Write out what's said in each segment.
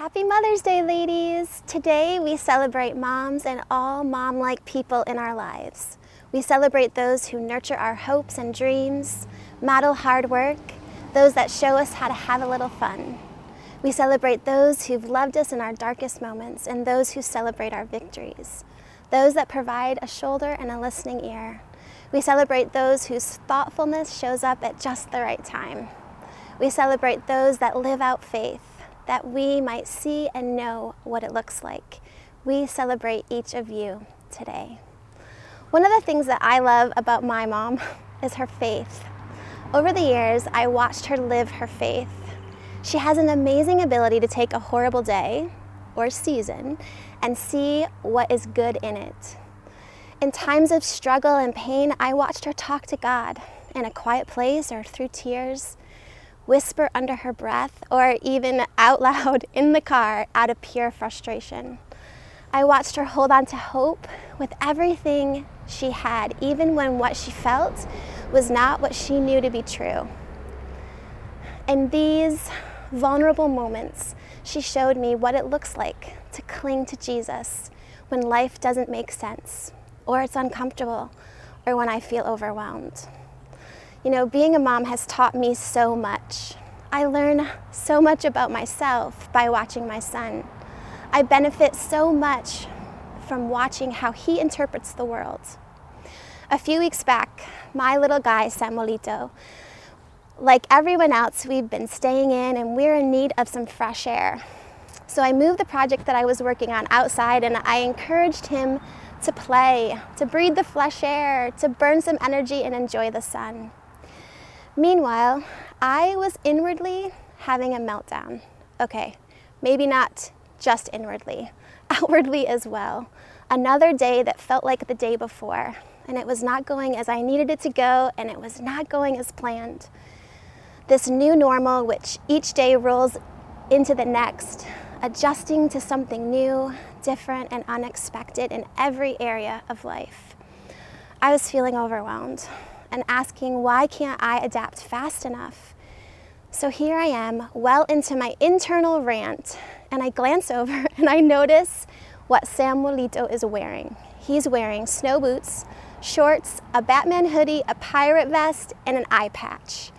Happy Mother's Day, ladies! Today we celebrate moms and all mom like people in our lives. We celebrate those who nurture our hopes and dreams, model hard work, those that show us how to have a little fun. We celebrate those who've loved us in our darkest moments and those who celebrate our victories, those that provide a shoulder and a listening ear. We celebrate those whose thoughtfulness shows up at just the right time. We celebrate those that live out faith, that we might see and know what it looks like. We celebrate each of you today. One of the things that I love about my mom is her faith. Over the years, I watched her live her faith. She has an amazing ability to take a horrible day or season and see what is good in it. In times of struggle and pain, I watched her talk to God in a quiet place or through tears whisper under her breath, or even out loud in the car out of pure frustration. I watched her hold on to hope with everything she had, even when what she felt was not what she knew to be true. In these vulnerable moments, she showed me what it looks like to cling to Jesus when life doesn't make sense, or it's uncomfortable, or when I feel overwhelmed. You know, being a mom has taught me so much. I learn so much about myself by watching my son. I benefit so much from watching how he interprets the world. A few weeks back, my little guy, Samuelito, like everyone else, we've been staying in and we're in need of some fresh air. So I moved the project that I was working on outside and I encouraged him to play, to breathe the fresh air, to burn some energy and enjoy the sun. Meanwhile, I was inwardly having a meltdown. Okay, maybe not just inwardly, outwardly as well. Another day that felt like the day before, and it was not going as I needed it to go, and it was not going as planned. This new normal, which each day rolls into the next, adjusting to something new, different, and unexpected in every area of life. I was feeling overwhelmed and asking, why can't I adapt fast enough? So here I am, well into my internal rant, and I glance over and I notice what Samuelito is wearing. He's wearing snow boots, shorts, a Batman hoodie, a pirate vest, and an eye patch.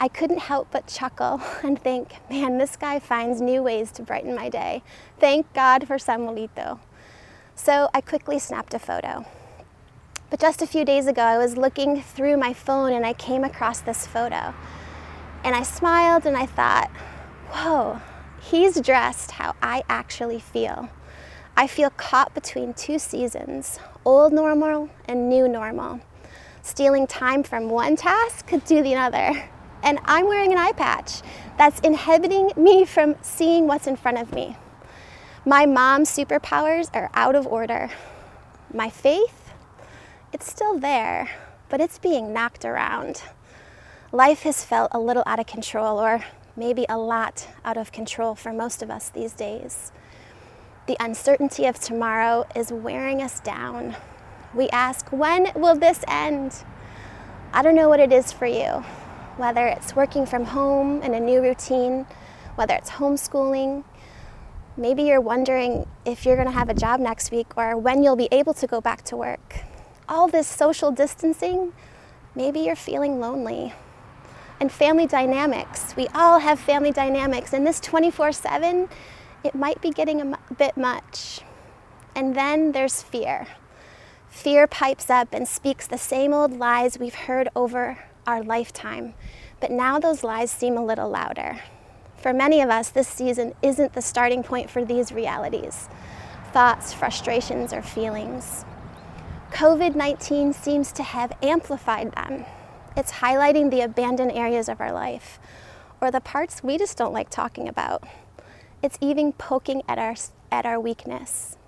I couldn't help but chuckle and think, man, this guy finds new ways to brighten my day. Thank God for Samuelito. So I quickly snapped a photo. But just a few days ago, I was looking through my phone and I came across this photo. And I smiled and I thought, whoa, he's dressed how I actually feel. I feel caught between two seasons, old normal and new normal, stealing time from one task to do the other. And I'm wearing an eye patch that's inhibiting me from seeing what's in front of me. My mom's superpowers are out of order. My faith it's still there, but it's being knocked around. Life has felt a little out of control, or maybe a lot out of control for most of us these days. The uncertainty of tomorrow is wearing us down. We ask, when will this end? I don't know what it is for you, whether it's working from home in a new routine, whether it's homeschooling. Maybe you're wondering if you're going to have a job next week or when you'll be able to go back to work all this social distancing, maybe you're feeling lonely. And family dynamics, we all have family dynamics, and this 24 7, it might be getting a bit much. And then there's fear. Fear pipes up and speaks the same old lies we've heard over our lifetime, but now those lies seem a little louder. For many of us, this season isn't the starting point for these realities thoughts, frustrations, or feelings. COVID 19 seems to have amplified them. It's highlighting the abandoned areas of our life or the parts we just don't like talking about. It's even poking at our, at our weakness.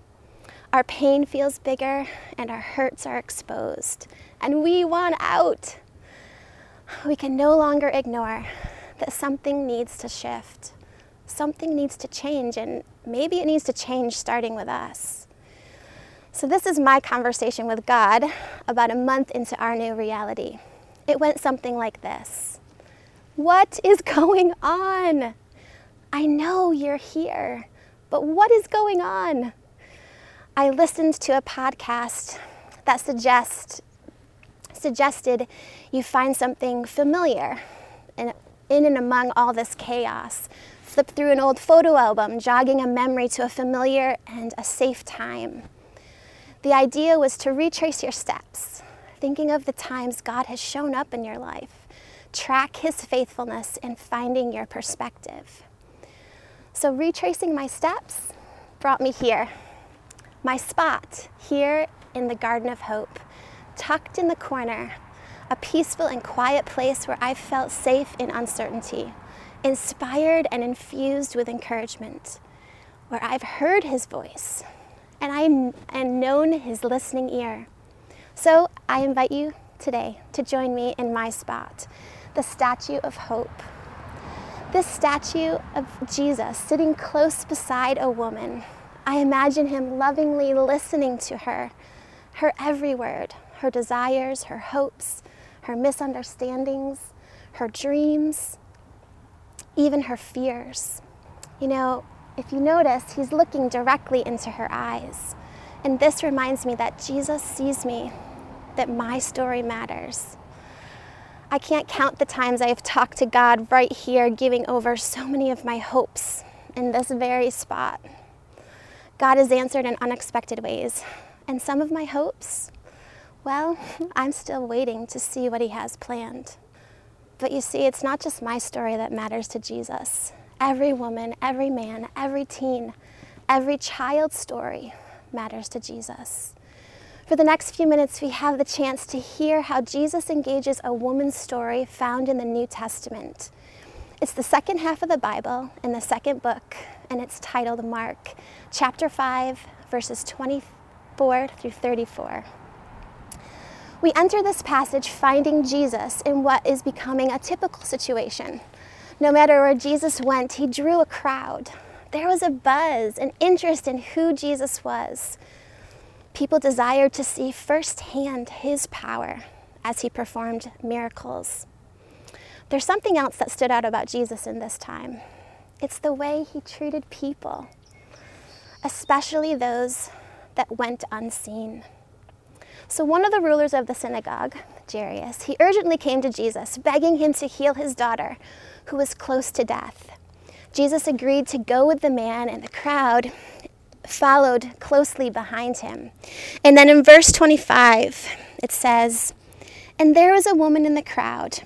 Our pain feels bigger and our hurts are exposed, and we want out. We can no longer ignore that something needs to shift. Something needs to change, and maybe it needs to change starting with us. So, this is my conversation with God about a month into our new reality. It went something like this What is going on? I know you're here. but what is going on? I listened to a podcast that suggest, suggested you find something familiar in, in and among all this chaos. Flip through an old photo album, jogging a memory to a familiar and a safe time. The idea was to retrace your steps, thinking of the times God has shown up in your life, track his faithfulness in finding your perspective. So, retracing my steps brought me here, my spot here in the Garden of Hope, tucked in the corner, a peaceful and quiet place where I felt safe in uncertainty, inspired and infused with encouragement, where I've heard his voice and I and known his listening ear. So I invite you today to join me in my spot, the statue of hope. This statue of Jesus sitting close beside a woman. I imagine him lovingly listening to her, her every word, her desires, her hopes, her misunderstandings, her dreams, even her fears. You know, if you notice, he's looking directly into her eyes. And this reminds me that Jesus sees me, that my story matters. I can't count the times I have talked to God right here, giving over so many of my hopes in this very spot. God has answered in unexpected ways. And some of my hopes, well, I'm still waiting to see what He has planned. But you see, it's not just my story that matters to Jesus. Every woman, every man, every teen, every child's story matters to Jesus. For the next few minutes, we have the chance to hear how Jesus engages a woman's story found in the New Testament. It's the second half of the Bible in the second book, and it's titled Mark, chapter 5, verses 24 through 34. We enter this passage finding Jesus in what is becoming a typical situation no matter where Jesus went, he drew a crowd. There was a buzz, an interest in who Jesus was. People desired to see firsthand his power as he performed miracles. There's something else that stood out about Jesus in this time. It's the way he treated people, especially those that went unseen. So, one of the rulers of the synagogue, Jairus, he urgently came to Jesus, begging him to heal his daughter, who was close to death. Jesus agreed to go with the man, and the crowd followed closely behind him. And then in verse 25, it says, And there was a woman in the crowd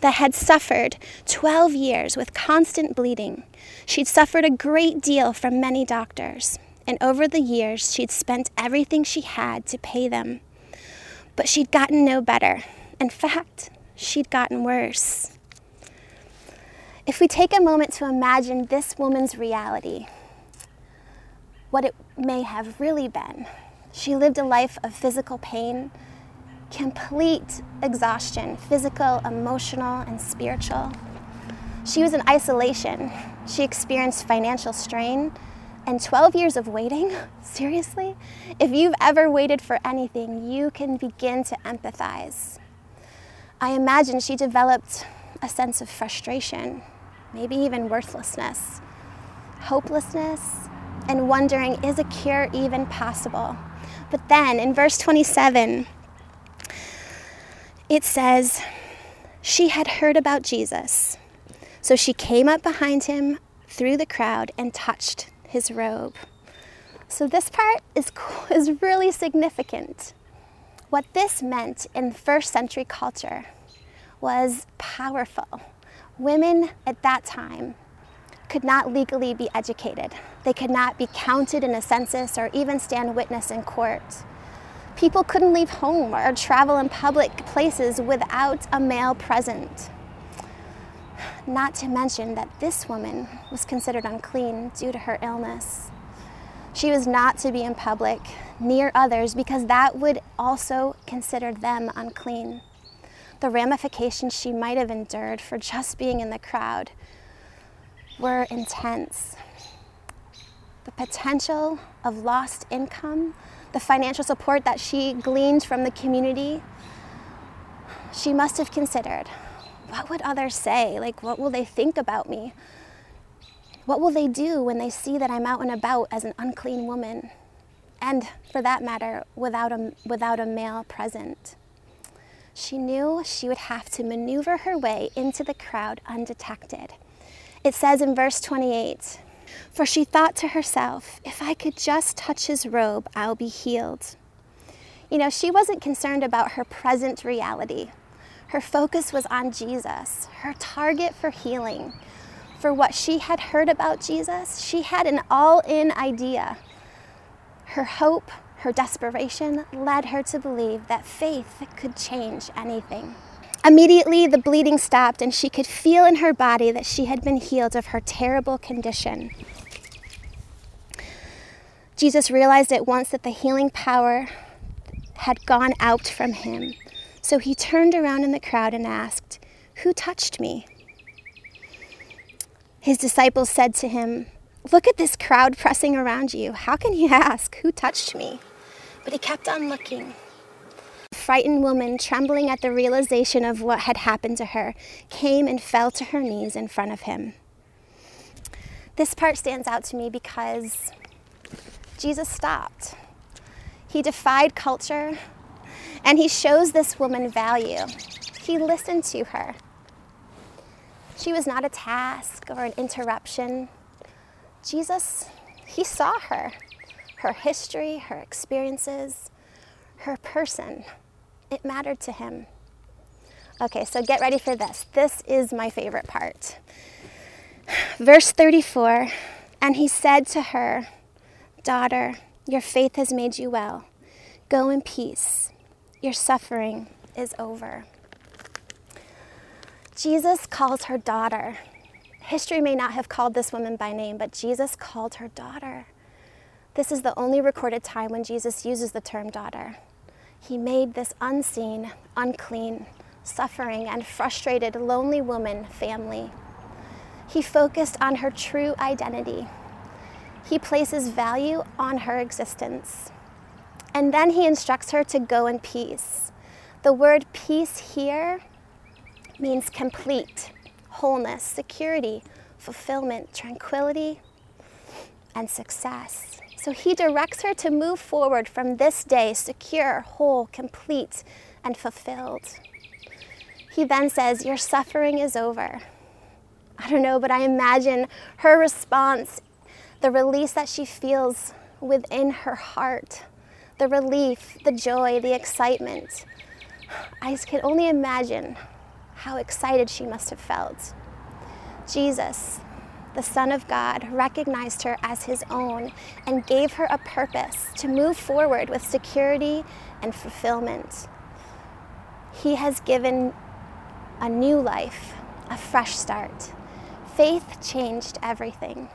that had suffered 12 years with constant bleeding. She'd suffered a great deal from many doctors, and over the years, she'd spent everything she had to pay them. But she'd gotten no better. In fact, she'd gotten worse. If we take a moment to imagine this woman's reality, what it may have really been, she lived a life of physical pain, complete exhaustion, physical, emotional, and spiritual. She was in isolation. She experienced financial strain and 12 years of waiting. Seriously? If you've ever waited for anything, you can begin to empathize. I imagine she developed a sense of frustration, maybe even worthlessness, hopelessness, and wondering is a cure even possible? But then in verse 27, it says, She had heard about Jesus. So she came up behind him through the crowd and touched his robe. So this part is, is really significant. What this meant in first century culture was powerful. Women at that time could not legally be educated. They could not be counted in a census or even stand witness in court. People couldn't leave home or travel in public places without a male present. Not to mention that this woman was considered unclean due to her illness. She was not to be in public near others because that would also consider them unclean the ramifications she might have endured for just being in the crowd were intense. The potential of lost income, the financial support that she gleaned from the community, she must have considered what would others say? Like, what will they think about me? What will they do when they see that I'm out and about as an unclean woman? And for that matter, without a, without a male present. She knew she would have to maneuver her way into the crowd undetected. It says in verse 28 For she thought to herself, if I could just touch his robe, I'll be healed. You know, she wasn't concerned about her present reality. Her focus was on Jesus, her target for healing for what she had heard about Jesus, she had an all in idea. Her hope, her desperation led her to believe that faith could change anything. Immediately, the bleeding stopped, and she could feel in her body that she had been healed of her terrible condition. Jesus realized at once that the healing power had gone out from him. So he turned around in the crowd and asked, Who touched me? His disciples said to him, Look at this crowd pressing around you. How can you ask, Who touched me? But he kept on looking. A frightened woman, trembling at the realization of what had happened to her, came and fell to her knees in front of him. This part stands out to me because Jesus stopped. He defied culture and he shows this woman value. He listened to her. She was not a task or an interruption. Jesus, he saw her, her history, her experiences, her person. It mattered to him. Okay, so get ready for this. This is my favorite part. Verse 34 And he said to her, Daughter, your faith has made you well. Go in peace. Your suffering is over. Jesus calls her daughter. History may not have called this woman by name, but Jesus called her daughter. This is the only recorded time when Jesus uses the term daughter. He made this unseen, unclean, suffering, and frustrated, lonely woman family. He focused on her true identity. He places value on her existence. And then he instructs her to go in peace. The word peace here means complete, wholeness, security, fulfillment, tranquility, and success. So he directs her to move forward from this day secure, whole, complete, and fulfilled. He then says, Your suffering is over. I don't know, but I imagine her response, the release that she feels within her heart, the relief, the joy, the excitement. I can only imagine how excited she must have felt. Jesus, the Son of God, recognized her as his own and gave her a purpose to move forward with security and fulfillment. He has given a new life, a fresh start. Faith changed everything.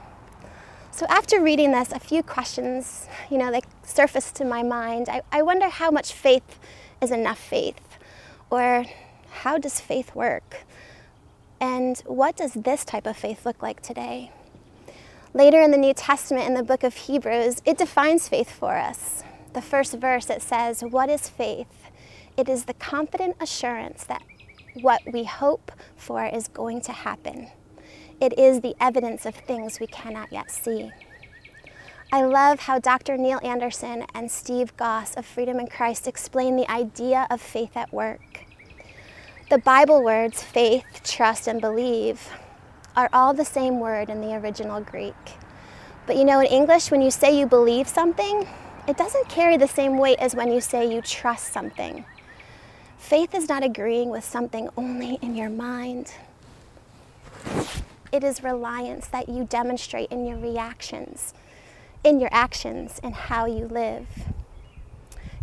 So after reading this, a few questions, you know, they surfaced to my mind. I, I wonder how much faith is enough faith, or how does faith work? And what does this type of faith look like today? Later in the New Testament, in the book of Hebrews, it defines faith for us. The first verse, it says, What is faith? It is the confident assurance that what we hope for is going to happen. It is the evidence of things we cannot yet see. I love how Dr. Neil Anderson and Steve Goss of Freedom in Christ explain the idea of faith at work. The Bible words faith, trust, and believe are all the same word in the original Greek. But you know, in English, when you say you believe something, it doesn't carry the same weight as when you say you trust something. Faith is not agreeing with something only in your mind. It is reliance that you demonstrate in your reactions, in your actions, and how you live.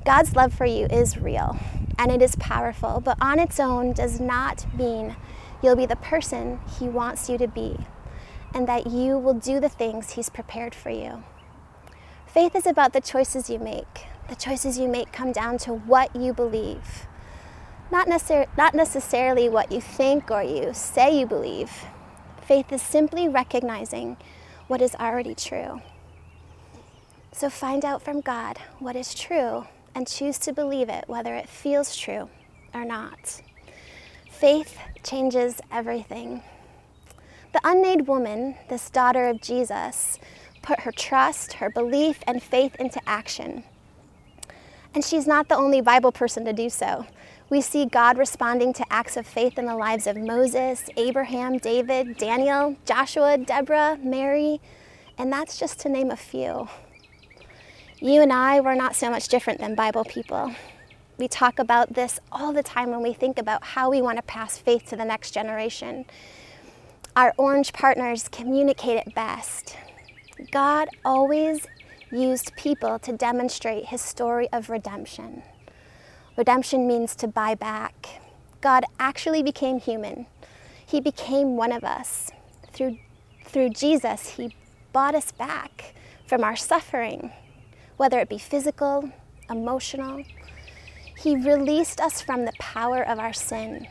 God's love for you is real and it is powerful, but on its own does not mean you'll be the person He wants you to be and that you will do the things He's prepared for you. Faith is about the choices you make. The choices you make come down to what you believe, not, necessar- not necessarily what you think or you say you believe. Faith is simply recognizing what is already true. So find out from God what is true and choose to believe it, whether it feels true or not. Faith changes everything. The unnamed woman, this daughter of Jesus, put her trust, her belief, and faith into action. And she's not the only Bible person to do so. We see God responding to acts of faith in the lives of Moses, Abraham, David, Daniel, Joshua, Deborah, Mary, and that's just to name a few. You and I were not so much different than Bible people. We talk about this all the time when we think about how we want to pass faith to the next generation. Our orange partners communicate it best. God always used people to demonstrate his story of redemption. Redemption means to buy back. God actually became human. He became one of us. Through, through Jesus, he bought us back from our suffering, whether it be physical, emotional. He released us from the power of our sin.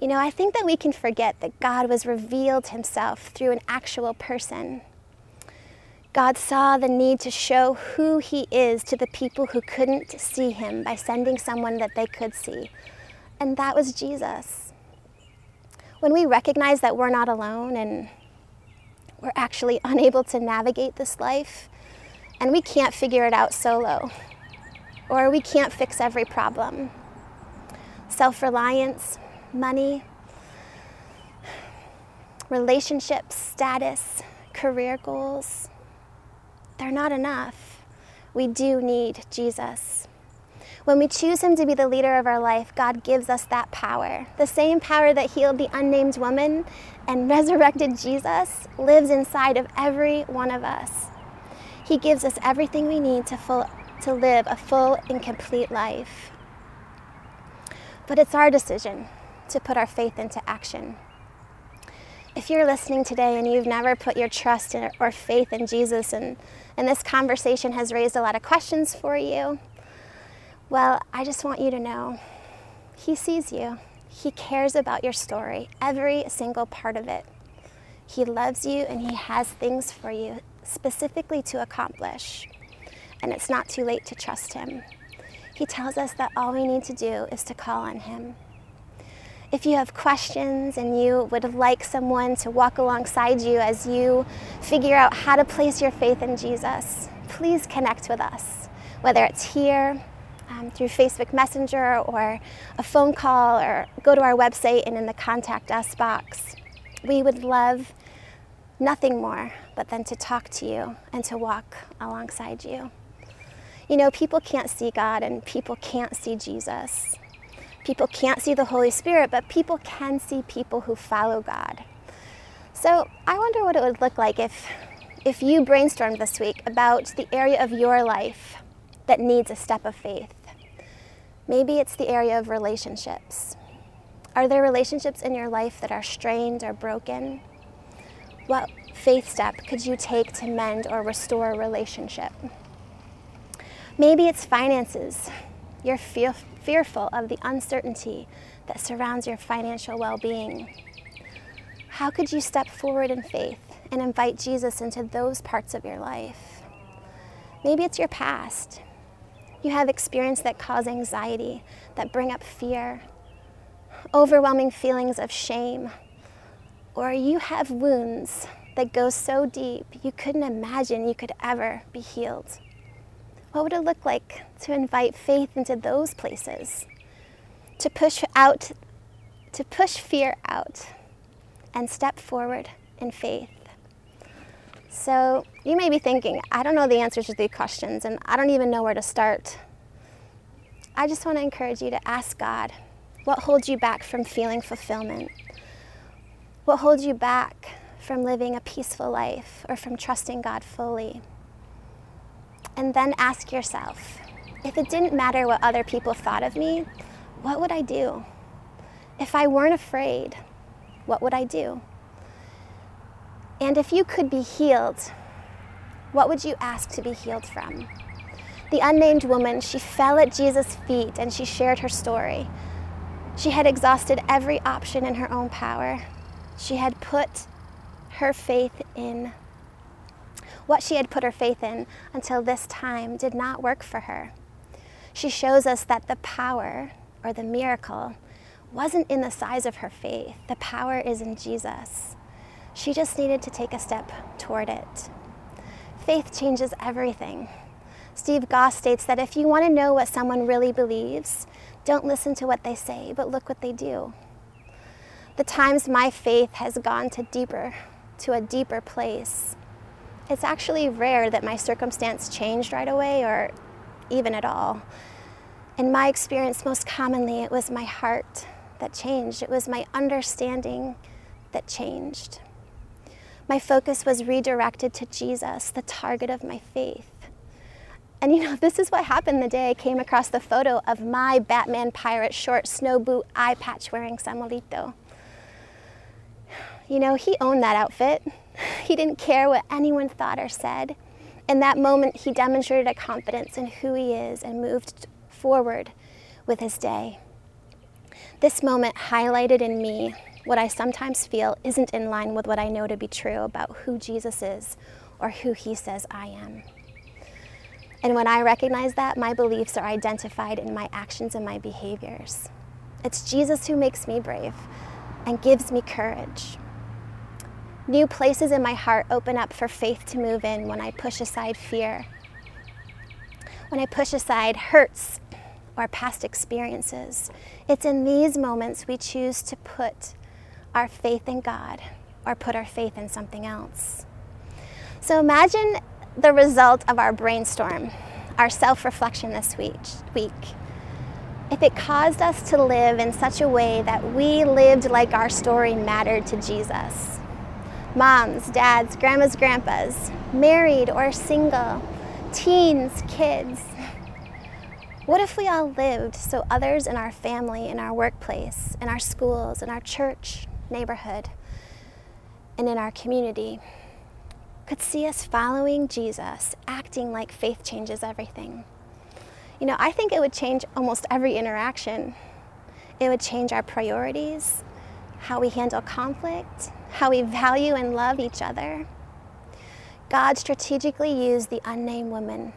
You know, I think that we can forget that God was revealed himself through an actual person. God saw the need to show who He is to the people who couldn't see Him by sending someone that they could see. And that was Jesus. When we recognize that we're not alone and we're actually unable to navigate this life, and we can't figure it out solo, or we can't fix every problem. Self reliance, money, relationships, status, career goals, they're not enough. We do need Jesus. When we choose Him to be the leader of our life, God gives us that power. The same power that healed the unnamed woman and resurrected Jesus lives inside of every one of us. He gives us everything we need to, full, to live a full and complete life. But it's our decision to put our faith into action. If you're listening today and you've never put your trust in, or faith in Jesus and, and this conversation has raised a lot of questions for you, well, I just want you to know He sees you. He cares about your story, every single part of it. He loves you and He has things for you specifically to accomplish. And it's not too late to trust Him. He tells us that all we need to do is to call on Him. If you have questions and you would like someone to walk alongside you as you figure out how to place your faith in Jesus, please connect with us, whether it's here um, through Facebook Messenger or a phone call or go to our website and in the Contact Us box. We would love nothing more but then to talk to you and to walk alongside you. You know, people can't see God and people can't see Jesus. People can't see the Holy Spirit, but people can see people who follow God. So I wonder what it would look like if, if you brainstormed this week about the area of your life that needs a step of faith. Maybe it's the area of relationships. Are there relationships in your life that are strained or broken? What faith step could you take to mend or restore a relationship? Maybe it's finances. You're fear- fearful of the uncertainty that surrounds your financial well being. How could you step forward in faith and invite Jesus into those parts of your life? Maybe it's your past. You have experience that cause anxiety, that bring up fear, overwhelming feelings of shame, or you have wounds that go so deep you couldn't imagine you could ever be healed. What would it look like to invite faith into those places? To push out, to push fear out and step forward in faith. So you may be thinking, I don't know the answers to these questions and I don't even know where to start. I just want to encourage you to ask God what holds you back from feeling fulfillment? What holds you back from living a peaceful life or from trusting God fully? And then ask yourself if it didn't matter what other people thought of me, what would I do? If I weren't afraid, what would I do? And if you could be healed, what would you ask to be healed from? The unnamed woman, she fell at Jesus' feet and she shared her story. She had exhausted every option in her own power. She had put her faith in what she had put her faith in until this time did not work for her. She shows us that the power or the miracle wasn't in the size of her faith. The power is in Jesus. She just needed to take a step toward it. Faith changes everything. Steve Goss states that if you want to know what someone really believes, don't listen to what they say, but look what they do. The times my faith has gone to deeper, to a deeper place, it's actually rare that my circumstance changed right away or even at all. In my experience, most commonly, it was my heart that changed. It was my understanding that changed. My focus was redirected to Jesus, the target of my faith. And you know, this is what happened the day I came across the photo of my Batman pirate short snow boot eye patch wearing Samuelito. You know, he owned that outfit. He didn't care what anyone thought or said. In that moment, he demonstrated a confidence in who he is and moved forward with his day. This moment highlighted in me what I sometimes feel isn't in line with what I know to be true about who Jesus is or who he says I am. And when I recognize that, my beliefs are identified in my actions and my behaviors. It's Jesus who makes me brave and gives me courage. New places in my heart open up for faith to move in when I push aside fear, when I push aside hurts or past experiences. It's in these moments we choose to put our faith in God or put our faith in something else. So imagine the result of our brainstorm, our self reflection this week, week. If it caused us to live in such a way that we lived like our story mattered to Jesus moms, dads, grandmas, grandpas, married or single, teens, kids. What if we all lived so others in our family, in our workplace, in our schools, in our church, neighborhood, and in our community could see us following Jesus, acting like faith changes everything? You know, I think it would change almost every interaction. It would change our priorities, how we handle conflict, how we value and love each other. God strategically used the unnamed woman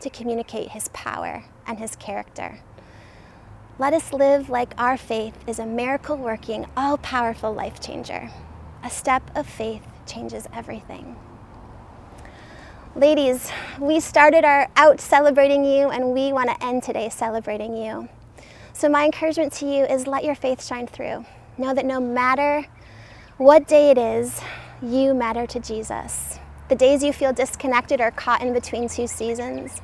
to communicate his power and his character. Let us live like our faith is a miracle working, all powerful life changer. A step of faith changes everything. Ladies, we started our out celebrating you, and we want to end today celebrating you. So, my encouragement to you is let your faith shine through. Know that no matter what day it is, you matter to Jesus. The days you feel disconnected or caught in between two seasons,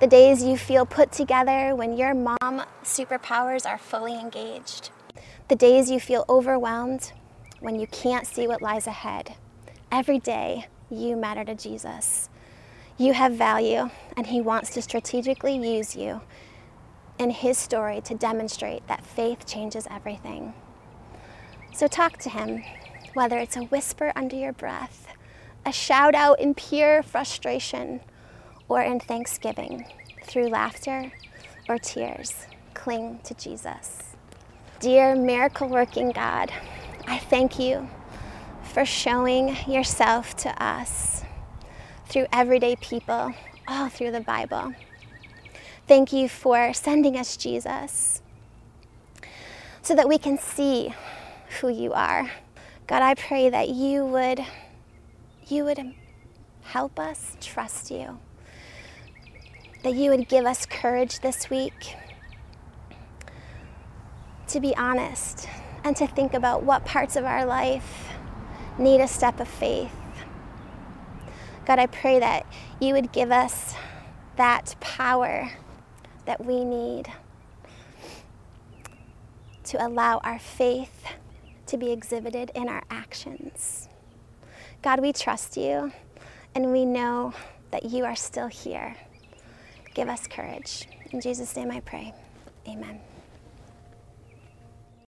the days you feel put together when your mom superpowers are fully engaged, the days you feel overwhelmed when you can't see what lies ahead. Every day, you matter to Jesus. You have value, and He wants to strategically use you in His story to demonstrate that faith changes everything. So talk to Him whether it's a whisper under your breath, a shout out in pure frustration, or in thanksgiving through laughter or tears. Cling to Jesus. Dear miracle working God, I thank you for showing yourself to us through everyday people, all through the Bible. Thank you for sending us Jesus so that we can see who you are God, I pray that you would you would help us trust you. That you would give us courage this week to be honest and to think about what parts of our life need a step of faith. God, I pray that you would give us that power that we need to allow our faith to be exhibited in our actions. God, we trust you and we know that you are still here. Give us courage. In Jesus' name I pray. Amen.